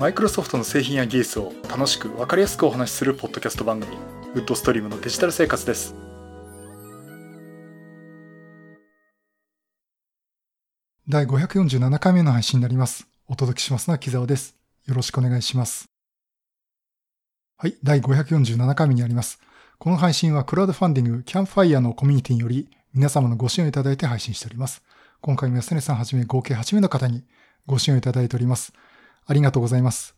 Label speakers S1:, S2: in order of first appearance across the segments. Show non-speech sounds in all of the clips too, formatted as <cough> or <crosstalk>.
S1: マイクロソフトの製品や技術を楽しく分かりやすくお話しするポッドキャスト番組ウッドストリームのデジタル生活です。
S2: 第547回目の配信になります。お届けしますのは木澤です。よろしくお願いします。はい第547回目になります。この配信はクラウドファンディングキャンファイヤーのコミュニティにより皆様のご支援をいただいて配信しております。今回も安根さんはじめ合計8名の方にご支援をいただいております。ありがとうございます。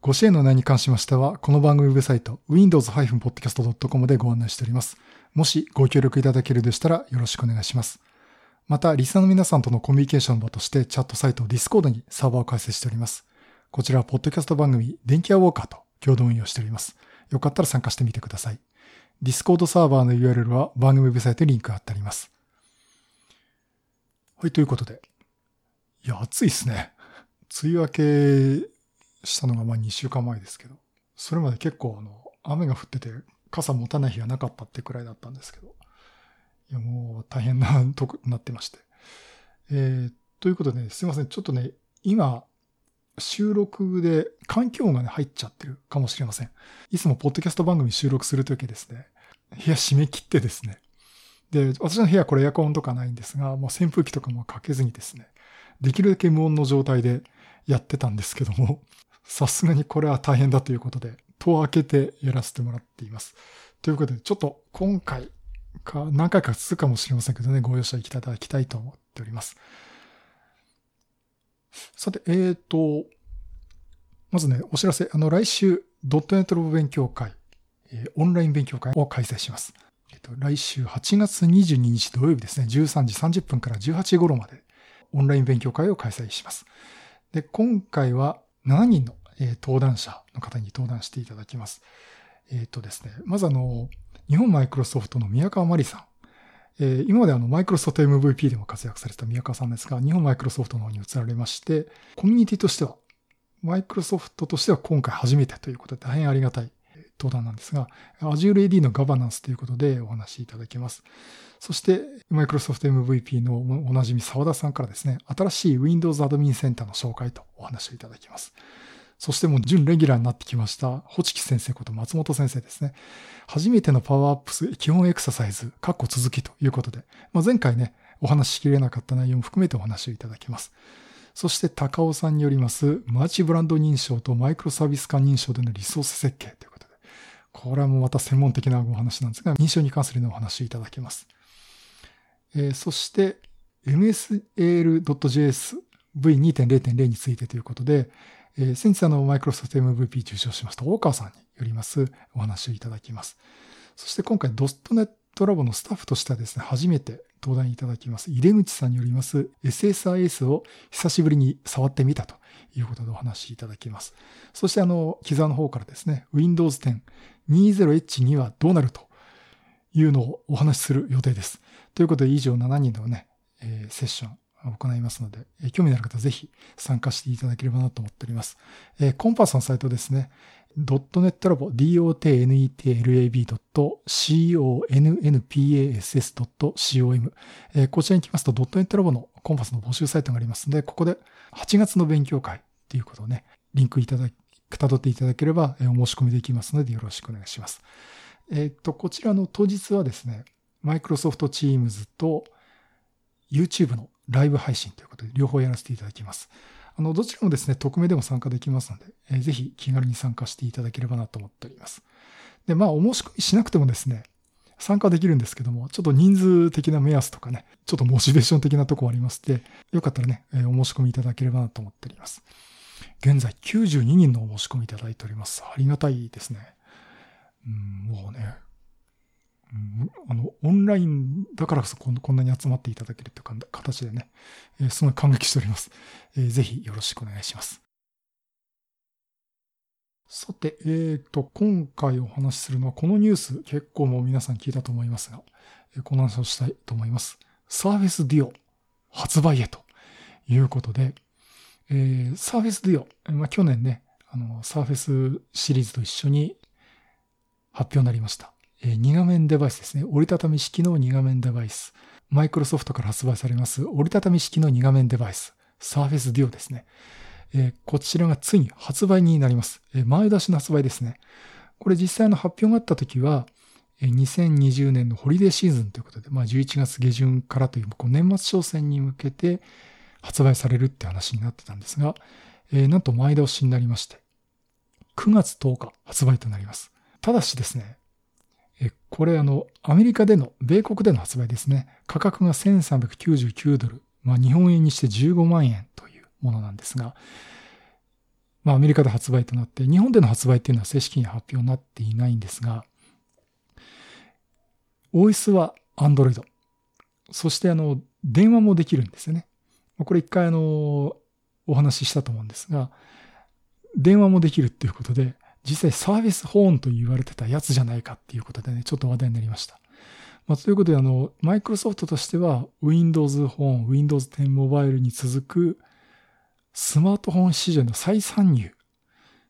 S2: ご支援の内容に関しましては、この番組ウェブサイト、windows-podcast.com でご案内しております。もしご協力いただけるでしたらよろしくお願いします。また、リスナーの皆さんとのコミュニケーションの場としてチャットサイト Discord にサーバーを開設しております。こちらはポッドキャスト番組、電気屋ウォーカーと共同運用しております。よかったら参加してみてください。Discord サーバーの URL は番組ウェブサイトにリンクが貼ってあります。はい、ということで。いや、暑いっすね。梅雨明けしたのがまあ2週間前ですけど、それまで結構あの、雨が降ってて傘持たない日がなかったってくらいだったんですけど、いやもう大変なとこなってまして。えー、ということで、ね、すいません。ちょっとね、今、収録で環境音がね、入っちゃってるかもしれません。いつもポッドキャスト番組収録するときですね、部屋閉め切ってですね、で、私の部屋これエアコンとかないんですが、もう扇風機とかもかけずにですね、できるだけ無音の状態でやってたんですけども、<laughs> さすがにこれは大変だということで、戸を開けてやらせてもらっています。ということで、ちょっと今回か何回か続くかもしれませんけどね、ご容赦いただきたいと思っております。さて、えっ、ー、と、まずね、お知らせ。あの、来週、ドットネットロボ勉強会、えー、オンライン勉強会を開催します。えっ、ー、と、来週8月22日土曜日ですね、13時30分から18時頃まで、オンライン勉強会を開催します。で、今回は7人の、え登壇者の方に登壇していただきます。えっ、ー、とですね、まずあの、日本マイクロソフトの宮川真理さん。えー、今まであの、マイクロソフト MVP でも活躍された宮川さんですが、日本マイクロソフトの方に移られまして、コミュニティとしては、マイクロソフトとしては今回初めてということで大変ありがたい登壇なんですが、Azure AD のガバナンスということでお話しいただきます。そして、Microsoft MVP のおなじみ沢田さんからですね、新しい Windows アドミンセンターの紹介とお話をいただきます。そしてもう準レギュラーになってきました、ホチキ先生こと松本先生ですね。初めてのパワーアップス基本エクササイズ、カッコ続きということで、まあ、前回ね、お話ししきれなかった内容も含めてお話をいただきます。そして高尾さんによります、マーチブランド認証とマイクロサービス化認証でのリソース設計ということで、これはもうまた専門的なお話なんですが、認証に関するのお話をいただきます。えー、そして MSAL.js V2.0.0 についてということで、えー、先日あの、マイクロソフト MVP 受賞しました大川さんによりますお話をいただきます。そして今回ドストネットラボのスタッフとしてはですね、初めて登壇いただきます、井出口さんによります SSIS を久しぶりに触ってみたということでお話しいただきます。そしてあの、木沢の方からですね、Windows 10 20H2 はどうなるというのをお話しする予定です。ということで以上7人のね、えー、セッションを行いますので、えー、興味のある方はぜひ参加していただければなと思っております。えー、コンパスのサイトですね、.netlab, dotnetlab.connpass.com、えー、こちらに来ますと .netlab のコンパスの募集サイトがありますので、ここで8月の勉強会ということをね、リンクいただき、たどっていただければ、えー、お申し込みできますのでよろしくお願いします。えっ、と、こちらの当日はですね、マイクロソフト Teams と YouTube のライブ配信ということで、両方やらせていただきます。あの、どちらもですね、匿名でも参加できますので、えー、ぜひ気軽に参加していただければなと思っております。で、まあ、お申し込みしなくてもですね、参加できるんですけども、ちょっと人数的な目安とかね、ちょっとモチベーション的なとこありまして、よかったらね、えー、お申し込みいただければなと思っております。現在92人のお申し込みいただいております。ありがたいですね。もうね、あの、オンラインだからこそこんなに集まっていただけるという形でね、えー、すごい感激しております、えー。ぜひよろしくお願いします。さて、えっ、ー、と、今回お話しするのはこのニュース、結構もう皆さん聞いたと思いますが、えー、この話をしたいと思います。サーフェスデュオ発売へということで、えー、サーフェスデュオ、まあ、去年ね、あの、サーフェスシリーズと一緒に発表になりました。え2画面デバイスですね。折りたたみ式の2画面デバイス。マイクロソフトから発売されます折りたたみ式の2画面デバイス。Surface Duo ですね。えー、こちらがついに発売になります。えー、前出しの発売ですね。これ実際の発表があった時は、2020年のホリデーシーズンということで、まあ、11月下旬からというこう年末商戦に向けて発売されるって話になってたんですが、え、なんと前倒しになりまして、9月10日発売となります。ただしですね、これあの、アメリカでの、米国での発売ですね。価格が1399ドル。まあ日本円にして15万円というものなんですが、まあアメリカで発売となって、日本での発売っていうのは正式に発表になっていないんですが、OS は Android。そしてあの、電話もできるんですよね。これ一回あの、お話ししたと思うんですが、電話もできるっていうことで、実際サービスホーンと言われてたやつじゃないかっていうことでね、ちょっと話題になりました。まあ、ということで、あの、マイクロソフトとしては、Windows ホーン、Windows 10モバイルに続くスマートフォン市場の再参入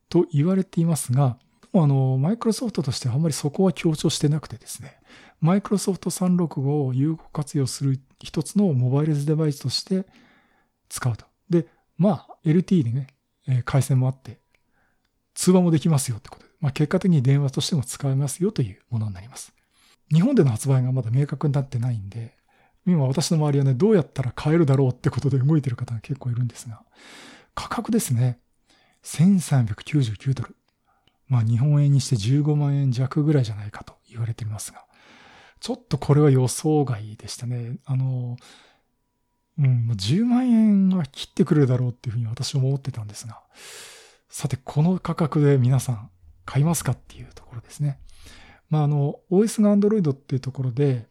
S2: と言われていますが、あの、マイクロソフトとしてはあんまりそこは強調してなくてですね、マイクロソフト365を有効活用する一つのモバイルデバイスとして使うと。で、まあ、LT でね、回線もあって、通話もできますよってことで、まあ、結果的に電話としても使えますよというものになります。日本での発売がまだ明確になってないんで、今私の周りはね、どうやったら買えるだろうってことで動いてる方が結構いるんですが、価格ですね、1399ドル。まあ日本円にして15万円弱ぐらいじゃないかと言われていますが、ちょっとこれは予想外でしたね。あの、うん、10万円は切ってくれるだろうっていうふうに私は思ってたんですが、さて、この価格で皆さん買いますかっていうところですね。まあ、あの、OS が Android っていうところで、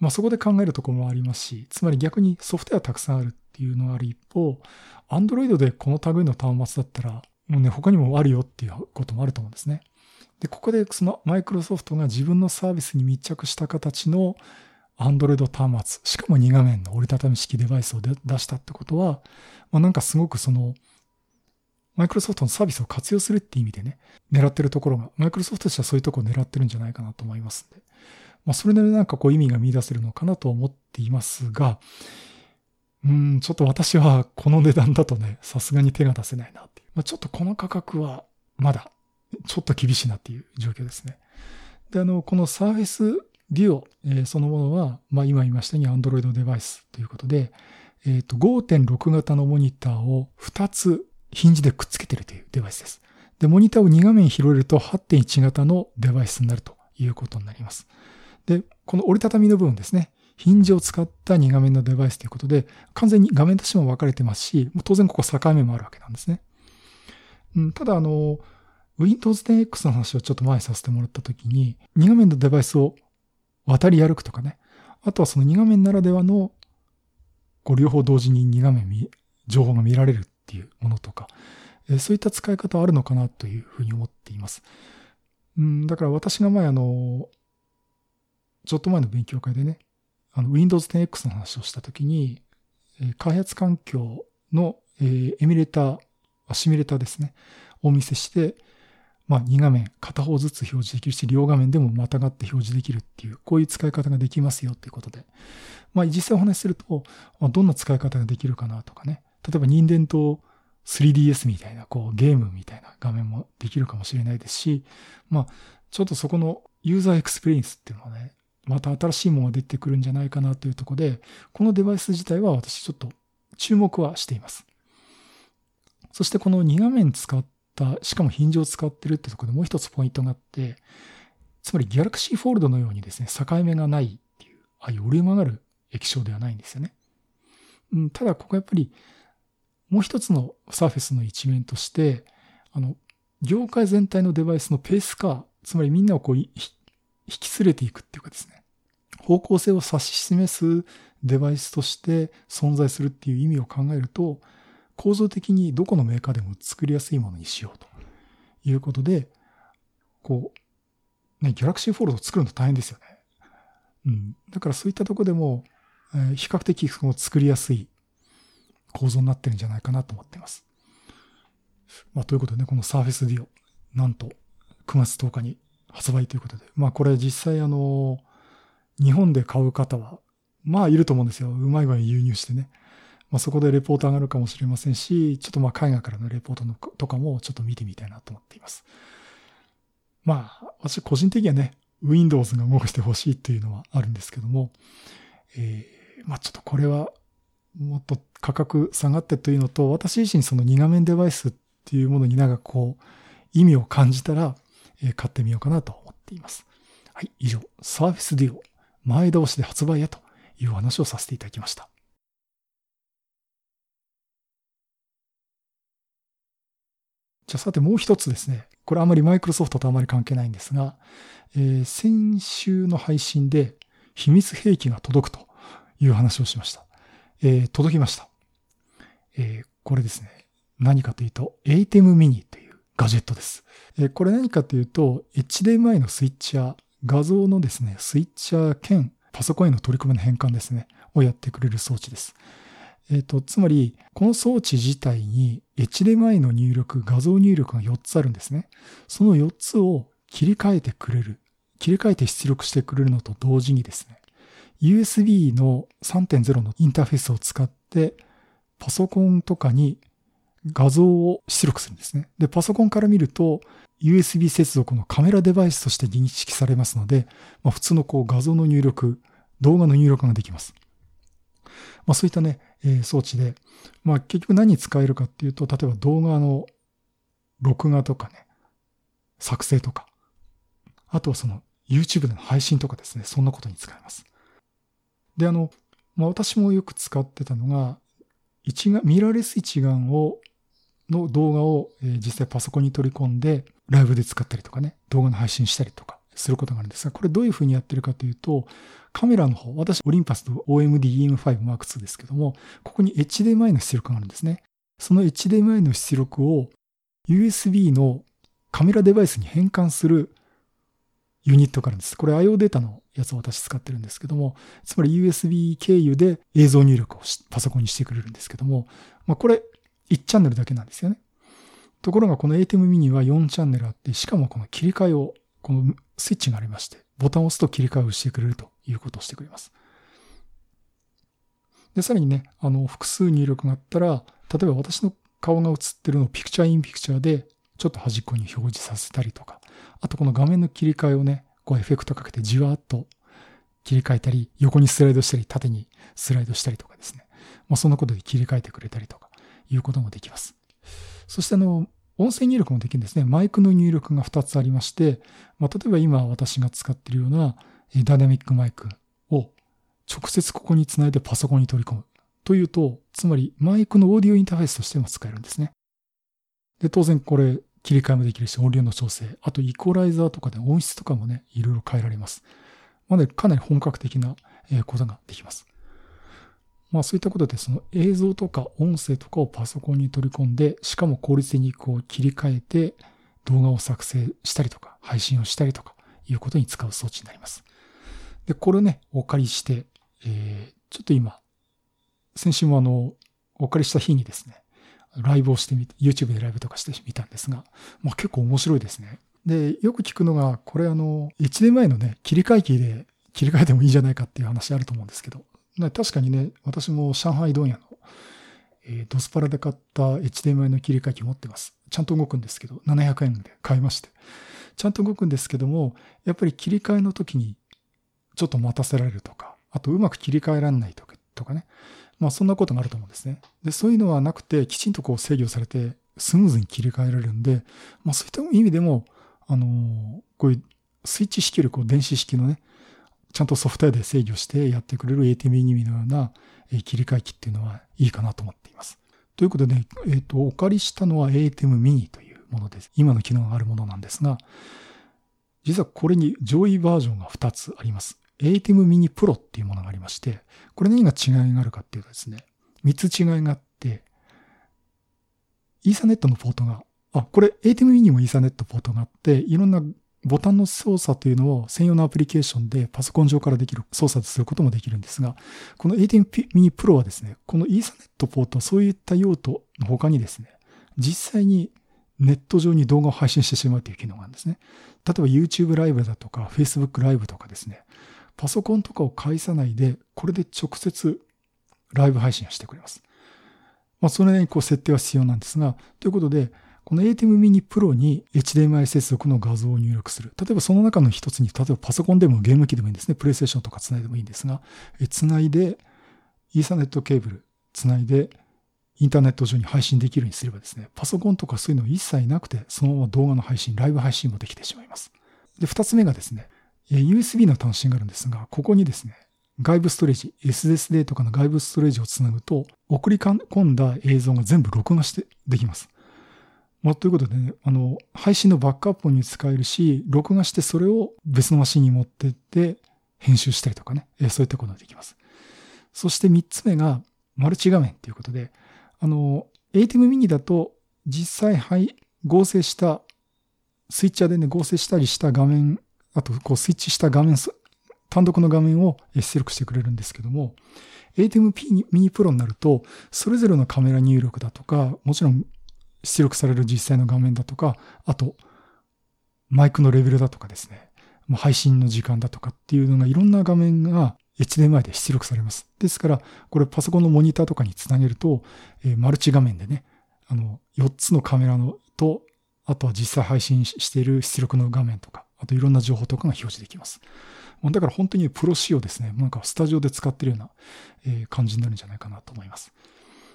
S2: まあ、そこで考えるところもありますし、つまり逆にソフトウェアたくさんあるっていうのがある一方、Android でこの類の端末だったら、もうね、他にもあるよっていうこともあると思うんですね。で、ここでそのマイクロソフトが自分のサービスに密着した形の Android 端末、しかも2画面の折りたたみ式デバイスを出したってことは、まあ、なんかすごくその、マイクロソフトのサービスを活用するって意味でね、狙ってるところが、マイクロソフトとしてはそういうところを狙ってるんじゃないかなと思いますんで、まあ、それでなんかこう意味が見出せるのかなと思っていますが、うん、ちょっと私はこの値段だとね、さすがに手が出せないなっていう。まあ、ちょっとこの価格はまだちょっと厳しいなっていう状況ですね。で、あの、この Surface Duo、え、そのものは、まあ今言いましたように Android デバイスということで、えっ、ー、と、5.6型のモニターを2つヒンジでくっつけてるというデバイスです。で、モニターを2画面広げると8.1型のデバイスになるということになります。で、この折りたたみの部分ですね。ヒンジを使った2画面のデバイスということで、完全に画面としても分かれてますし、当然ここ境目もあるわけなんですね。うん、ただ、あの、Windows 10X の話をちょっと前させてもらったときに、2画面のデバイスを渡り歩くとかね。あとはその2画面ならではの、こう両方同時に2画面見情報が見られるっていうものとか、えそういった使い方あるのかなというふうに思っています。うん、だから私が前あの、ちょっと前の勉強会でね、あの Windows 10X の話をしたときに、え開発環境の、えエミュレーター、シミュレーターですね、をお見せして、まあ、2画面、片方ずつ表示できるし、両画面でもまたがって表示できるっていう、こういう使い方ができますよっていうことで。まあ、実際お話しすると、どんな使い方ができるかなとかね。例えば、任天堂 3DS みたいな、こう、ゲームみたいな画面もできるかもしれないですし、まあ、ちょっとそこのユーザーエクスペリエンスっていうのはね、また新しいものが出てくるんじゃないかなというところで、このデバイス自体は私ちょっと注目はしています。そしてこの2画面使った、しかもヒンジを使ってるってところでもう一つポイントがあって、つまりギャラクシーフォールドのようにですね、境目がないっていう、ああいう折れ曲がる液晶ではないんですよね。うん、ただ、ここやっぱり、もう一つのサーフェスの一面として、あの、業界全体のデバイスのペース化、つまりみんなをこう、引き連れていくっていうかですね、方向性を指し示すデバイスとして存在するっていう意味を考えると、構造的にどこのメーカーでも作りやすいものにしようということで、こう、ね、ギャラクシーフォールドを作るの大変ですよね。うん。だからそういったとこでも、えー、比較的その作りやすい構造になってるんじゃないかなと思っています。まあ、ということでね、この Surface Duo、なんと9月10日に発売ということで、まあこれ実際あの、日本で買う方は、まあいると思うんですよ。うまい具合に輸入してね。まあ、そこでレポート上がるかもしれませんし、ちょっとまあ海外からのレポートのとかもちょっと見てみたいなと思っています。まあ、私個人的にはね、Windows が動かしてほしいっていうのはあるんですけども、えー、まあちょっとこれはもっと価格下がってというのと、私自身その2画面デバイスっていうものになんかこう、意味を感じたら、えー、買ってみようかなと思っています。はい、以上、Surface Duo 前倒しで発売へという話をさせていただきました。じゃあさてもう一つですね。これあまりマイクロソフトとあまり関係ないんですが、えー、先週の配信で秘密兵器が届くという話をしました。えー、届きました。えー、これですね。何かというと、ATEM mini というガジェットです。えー、これ何かというと、HDMI のスイッチャー、画像のですね、スイッチャー兼パソコンへの取り込みの変換ですね、をやってくれる装置です。えっ、ー、と、つまり、この装置自体に HDMI の入力、画像入力が4つあるんですね。その4つを切り替えてくれる。切り替えて出力してくれるのと同時にですね、USB の3.0のインターフェースを使って、パソコンとかに画像を出力するんですね。で、パソコンから見ると、USB 接続のカメラデバイスとして認識されますので、まあ、普通のこう画像の入力、動画の入力ができます。まあ、そういったね、えー、装置で、まあ、結局何に使えるかっていうと、例えば動画の録画とかね、作成とか、あとはその YouTube での配信とかですね、そんなことに使えます。で、あの、まあ、私もよく使ってたのが、一眼、ミラーレス一眼を、の動画を、えー、実際パソコンに取り込んで、ライブで使ったりとかね、動画の配信したりとかすることがあるんですが、これどういうふうにやってるかというと、カメラの方、私、オリンパスと OMD EM5 Mark II ですけども、ここに HDMI の出力があるんですね。その HDMI の出力を USB のカメラデバイスに変換するユニットがあるんです。これ IO データのやつを私使ってるんですけども、つまり USB 経由で映像入力をパソコンにしてくれるんですけども、まあ、これ1チャンネルだけなんですよね。ところがこの ATEM mini は4チャンネルあって、しかもこの切り替えを、このスイッチがありまして、ボタンを押すと切り替えをしてくれるということをしてくれます。で、さらにね、あの、複数入力があったら、例えば私の顔が映ってるのをピクチャーインピクチャーで、ちょっと端っこに表示させたりとか、あとこの画面の切り替えをね、こうエフェクトかけてじわーっと切り替えたり、横にスライドしたり、縦にスライドしたりとかですね。まあ、そんなことで切り替えてくれたりとか、いうこともできます。そしてあの、音声入力もできるんですね。マイクの入力が2つありまして、まあ、例えば今私が使っているようなダイナミックマイクを直接ここにつないでパソコンに取り込む。というと、つまりマイクのオーディオインターフェースとしても使えるんですね。で、当然これ切り替えもできるし、音量の調整、あとイコライザーとかで音質とかもね、いろいろ変えられます。まあね、かなり本格的なことができます。まあそういったことでその映像とか音声とかをパソコンに取り込んで、しかも効率的にこう切り替えて動画を作成したりとか配信をしたりとかいうことに使う装置になります。で、これをね、お借りして、えー、ちょっと今、先週もあの、お借りした日にですね、ライブをしてみて、YouTube でライブとかしてみたんですが、まあ結構面白いですね。で、よく聞くのが、これあの、1年前のね、切り替え機で切り替えてもいいんじゃないかっていう話あると思うんですけど、確かにね、私も上海問屋の、えー、ドスパラで買った HDMI の切り替え機持ってます。ちゃんと動くんですけど、700円で買いまして。ちゃんと動くんですけども、やっぱり切り替えの時にちょっと待たせられるとか、あとうまく切り替えられないとかとかね。まあそんなことがあると思うんですね。で、そういうのはなくて、きちんとこう制御されて、スムーズに切り替えられるんで、まあそういった意味でも、あの、こういうスイッチ式よりこう電子式のね、ちゃんとソフトウェアで制御してやってくれる ATM ミのような切り替え機っていうのはいいかなと思っています。ということで、ね、えっ、ー、と、お借りしたのは ATM ミニというものです。今の機能があるものなんですが、実はこれに上位バージョンが2つあります。ATM ミニプロっていうものがありまして、これ何が違いがあるかっていうとですね、3つ違いがあって、イーサネットのポートが、あ、これ ATM ミニもイーサネットポートがあって、いろんなボタンの操作というのを専用のアプリケーションでパソコン上からできる操作することもできるんですが、この ATEM mini Pro はですね、この Ethernet ポート、そういった用途の他にですね、実際にネット上に動画を配信してしまうという機能があるんですね。例えば YouTube ライブだとか Facebook ライブとかですね、パソコンとかを介さないで、これで直接ライブ配信をしてくれます。まあ、それなりにこう設定は必要なんですが、ということで、この ATEM mini Pro に HDMI 接続の画像を入力する。例えばその中の一つに、例えばパソコンでもゲーム機でもいいんですね。プレイステーションとか繋いでもいいんですが、繋いで、イーサネットケーブル繋いで、インターネット上に配信できるようにすればですね、パソコンとかそういうの一切なくて、そのまま動画の配信、ライブ配信もできてしまいます。で、二つ目がですね、USB の端子があるんですが、ここにですね、外部ストレージ、SSD とかの外部ストレージをつなぐと、送り込んだ映像が全部録画してできます。まあ、ということでね、あの、配信のバックアップに使えるし、録画してそれを別のマシンに持ってって編集したりとかね、えそういったことができます。そして三つ目が、マルチ画面ということで、あの、ATEM mini だと実際、はい、合成した、スイッチャーでね、合成したりした画面、あと、こう、スイッチした画面、単独の画面を出力してくれるんですけども、ATEM mini Pro になると、それぞれのカメラ入力だとか、もちろん出力される実際の画面だとか、あと、マイクのレベルだとかですね、配信の時間だとかっていうのがいろんな画面が HDMI で出力されます。ですから、これパソコンのモニターとかにつなげると、マルチ画面でね、あの、4つのカメラのと、あとは実際配信している出力の画面とか、あといろんな情報とかが表示できます。だから本当にプロ仕様ですね。なんかスタジオで使ってるような、え感じになるんじゃないかなと思います。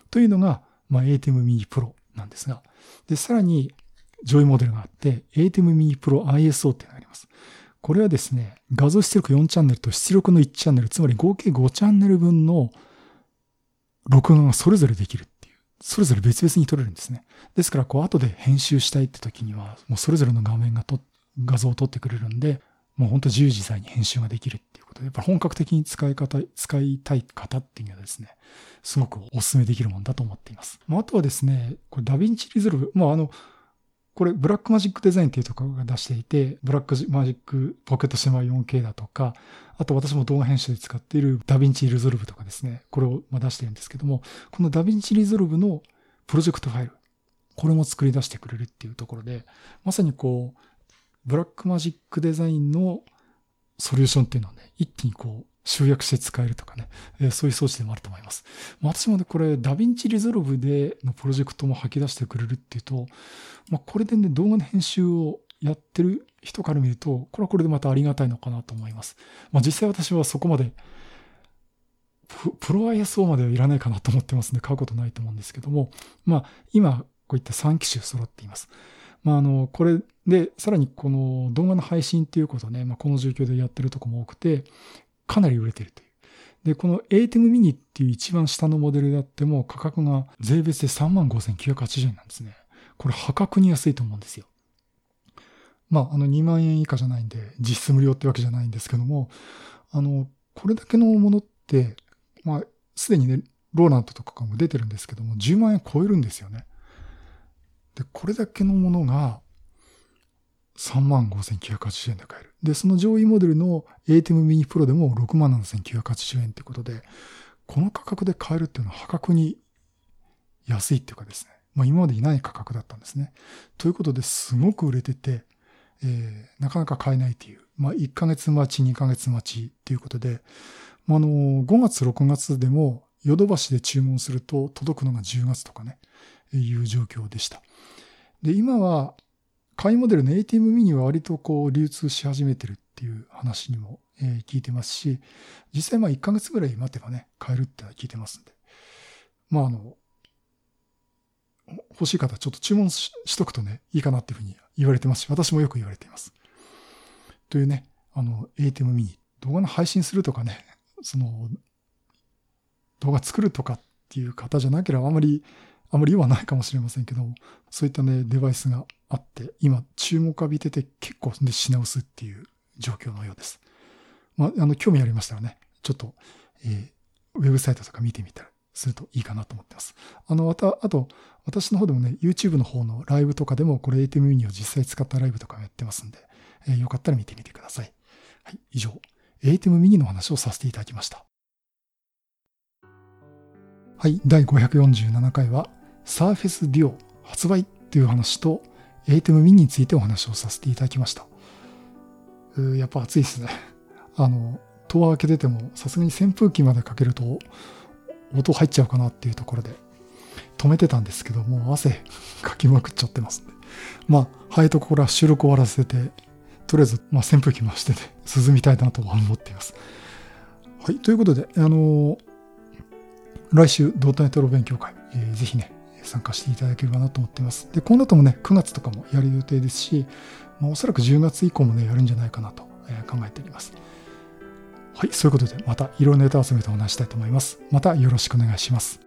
S2: というのが、まあ、ATEM Mini Pro なんですが、で、さらに上位モデルがあって、ATEM Mini Pro ISO っていうのがあります。これはですね、画像出力4チャンネルと出力の1チャンネル、つまり合計5チャンネル分の録画がそれぞれできるっていう、それぞれ別々に撮れるんですね。ですから、こう、後で編集したいって時には、もうそれぞれの画面がと、画像を撮ってくれるんで、もう本当自由自在に編集ができるっていうことで、やっぱ本格的に使い方、使いたい方っていうのはですね、すごくお勧めできるものだと思っています。まあ、あとはですね、これ DaVinci Resolve、まああの、これ、 Blackmagic Design っていうところが出していて、 Blackmagic Pocket Cinema 4K だとか、あと私も動画編集で使っている DaVinci Resolve とかですね、これを出してるんですけども、この DaVinci Resolve のプロジェクトファイル、これも作り出してくれるっていうところで、まさにこう、 Blackmagic Design のソリューションっていうのはね、一気にこう、集約して使えるとかね、えー、そういう装置でもあると思います。まあ、私もね、これ、 DaVinci Resolve でのプロジェクトも吐き出してくれるっていうと、まあ、これでね、動画の編集をやってる人から見ると、これはこれでまたありがたいのかなと思います。まあ、実際私はそこまで、 Pro ISO まではいらないかなと思ってますんで、買うことないと思うんですけども、まあ、今、こういった3機種揃っています。まあ、あの、これで、さらにこの動画の配信っていうことね、まあ、この状況でやってるとこも多くて、かなり売れてるという。で、この ATEM mini っていう一番下のモデルであっても価格が税別で35,980円なんですね。これ破格に安いと思うんですよ。まあ、あの2万円以下じゃないんで、実質無料ってわけじゃないんですけども、あの、これだけのものって、まあ、すでにね、ローランドとかも出てるんですけども、10万円超えるんですよね。で、これだけのものが35,980円で買える。で、その上位モデルの ATEM mini Pro でも67,980円ということで、この価格で買えるっていうのは破格に安いっていうかですね。まあ今までいない価格だったんですね。ということですごく売れてて、えー、なかなか買えないっていう。まあ1ヶ月待ち、2ヶ月待ちっていうことで、まあ、あの、5月、6月でもヨドバシで注文すると届くのが10月とかね、いう状況でした。で、今は簡易モデルの ATM mini は割とこう流通し始めてるっていう話にも、え聞いてますし、実際まあ1ヶ月ぐらい待てばね、買えるって聞いてますんで。まああの、欲しい方ちょっと注文しとくとね、いいかなっていうふうに言われてますし、私もよく言われています。というね、あの、ATM mini、動画の配信するとかね、その、動画作るとかっていう方じゃなければあまりあまり言わないかもしれませんけども、そういったね、デバイスがあって、今注目浴びてて結構ね、品薄っていう状況のようです。まあ、あの、興味ありましたらね、ちょっと、えー、ウェブサイトとか見てみたりするといいかなと思ってます。あの、また、あと、私の方でもね、YouTube の方のライブとかでも、これ ATM ミニを実際使ったライブとかやってますんで、えー、よかったら見てみてください。はい、以上、ATEM ミニの話をさせていただきました。はい、第547回は、サーフェスデュオ発売という話と、ATEM mini についてお話をさせていただきました。やっぱ暑いですね。<laughs> あの、戸を開けてても、さすがに扇風機までかけると、音入っちゃうかなっていうところで、止めてたんですけど、もう汗 <laughs> かきまくっちゃってますんで。まあ、早いところは収録終わらせて、とりあえず、まあ、扇風機回してね、涼みたいなとは思っています。はい、ということで、あのー、来週、ドートネトロ勉強会、えー、ぜひね、参加していただければなと思っています。で、この後もね、9月とかもやる予定ですし、まあ、おそらく10月以降もね、やるんじゃないかなと考えております。はい、そういうことで、また色ネタ集めてお話したいと思います。またよろしくお願いします。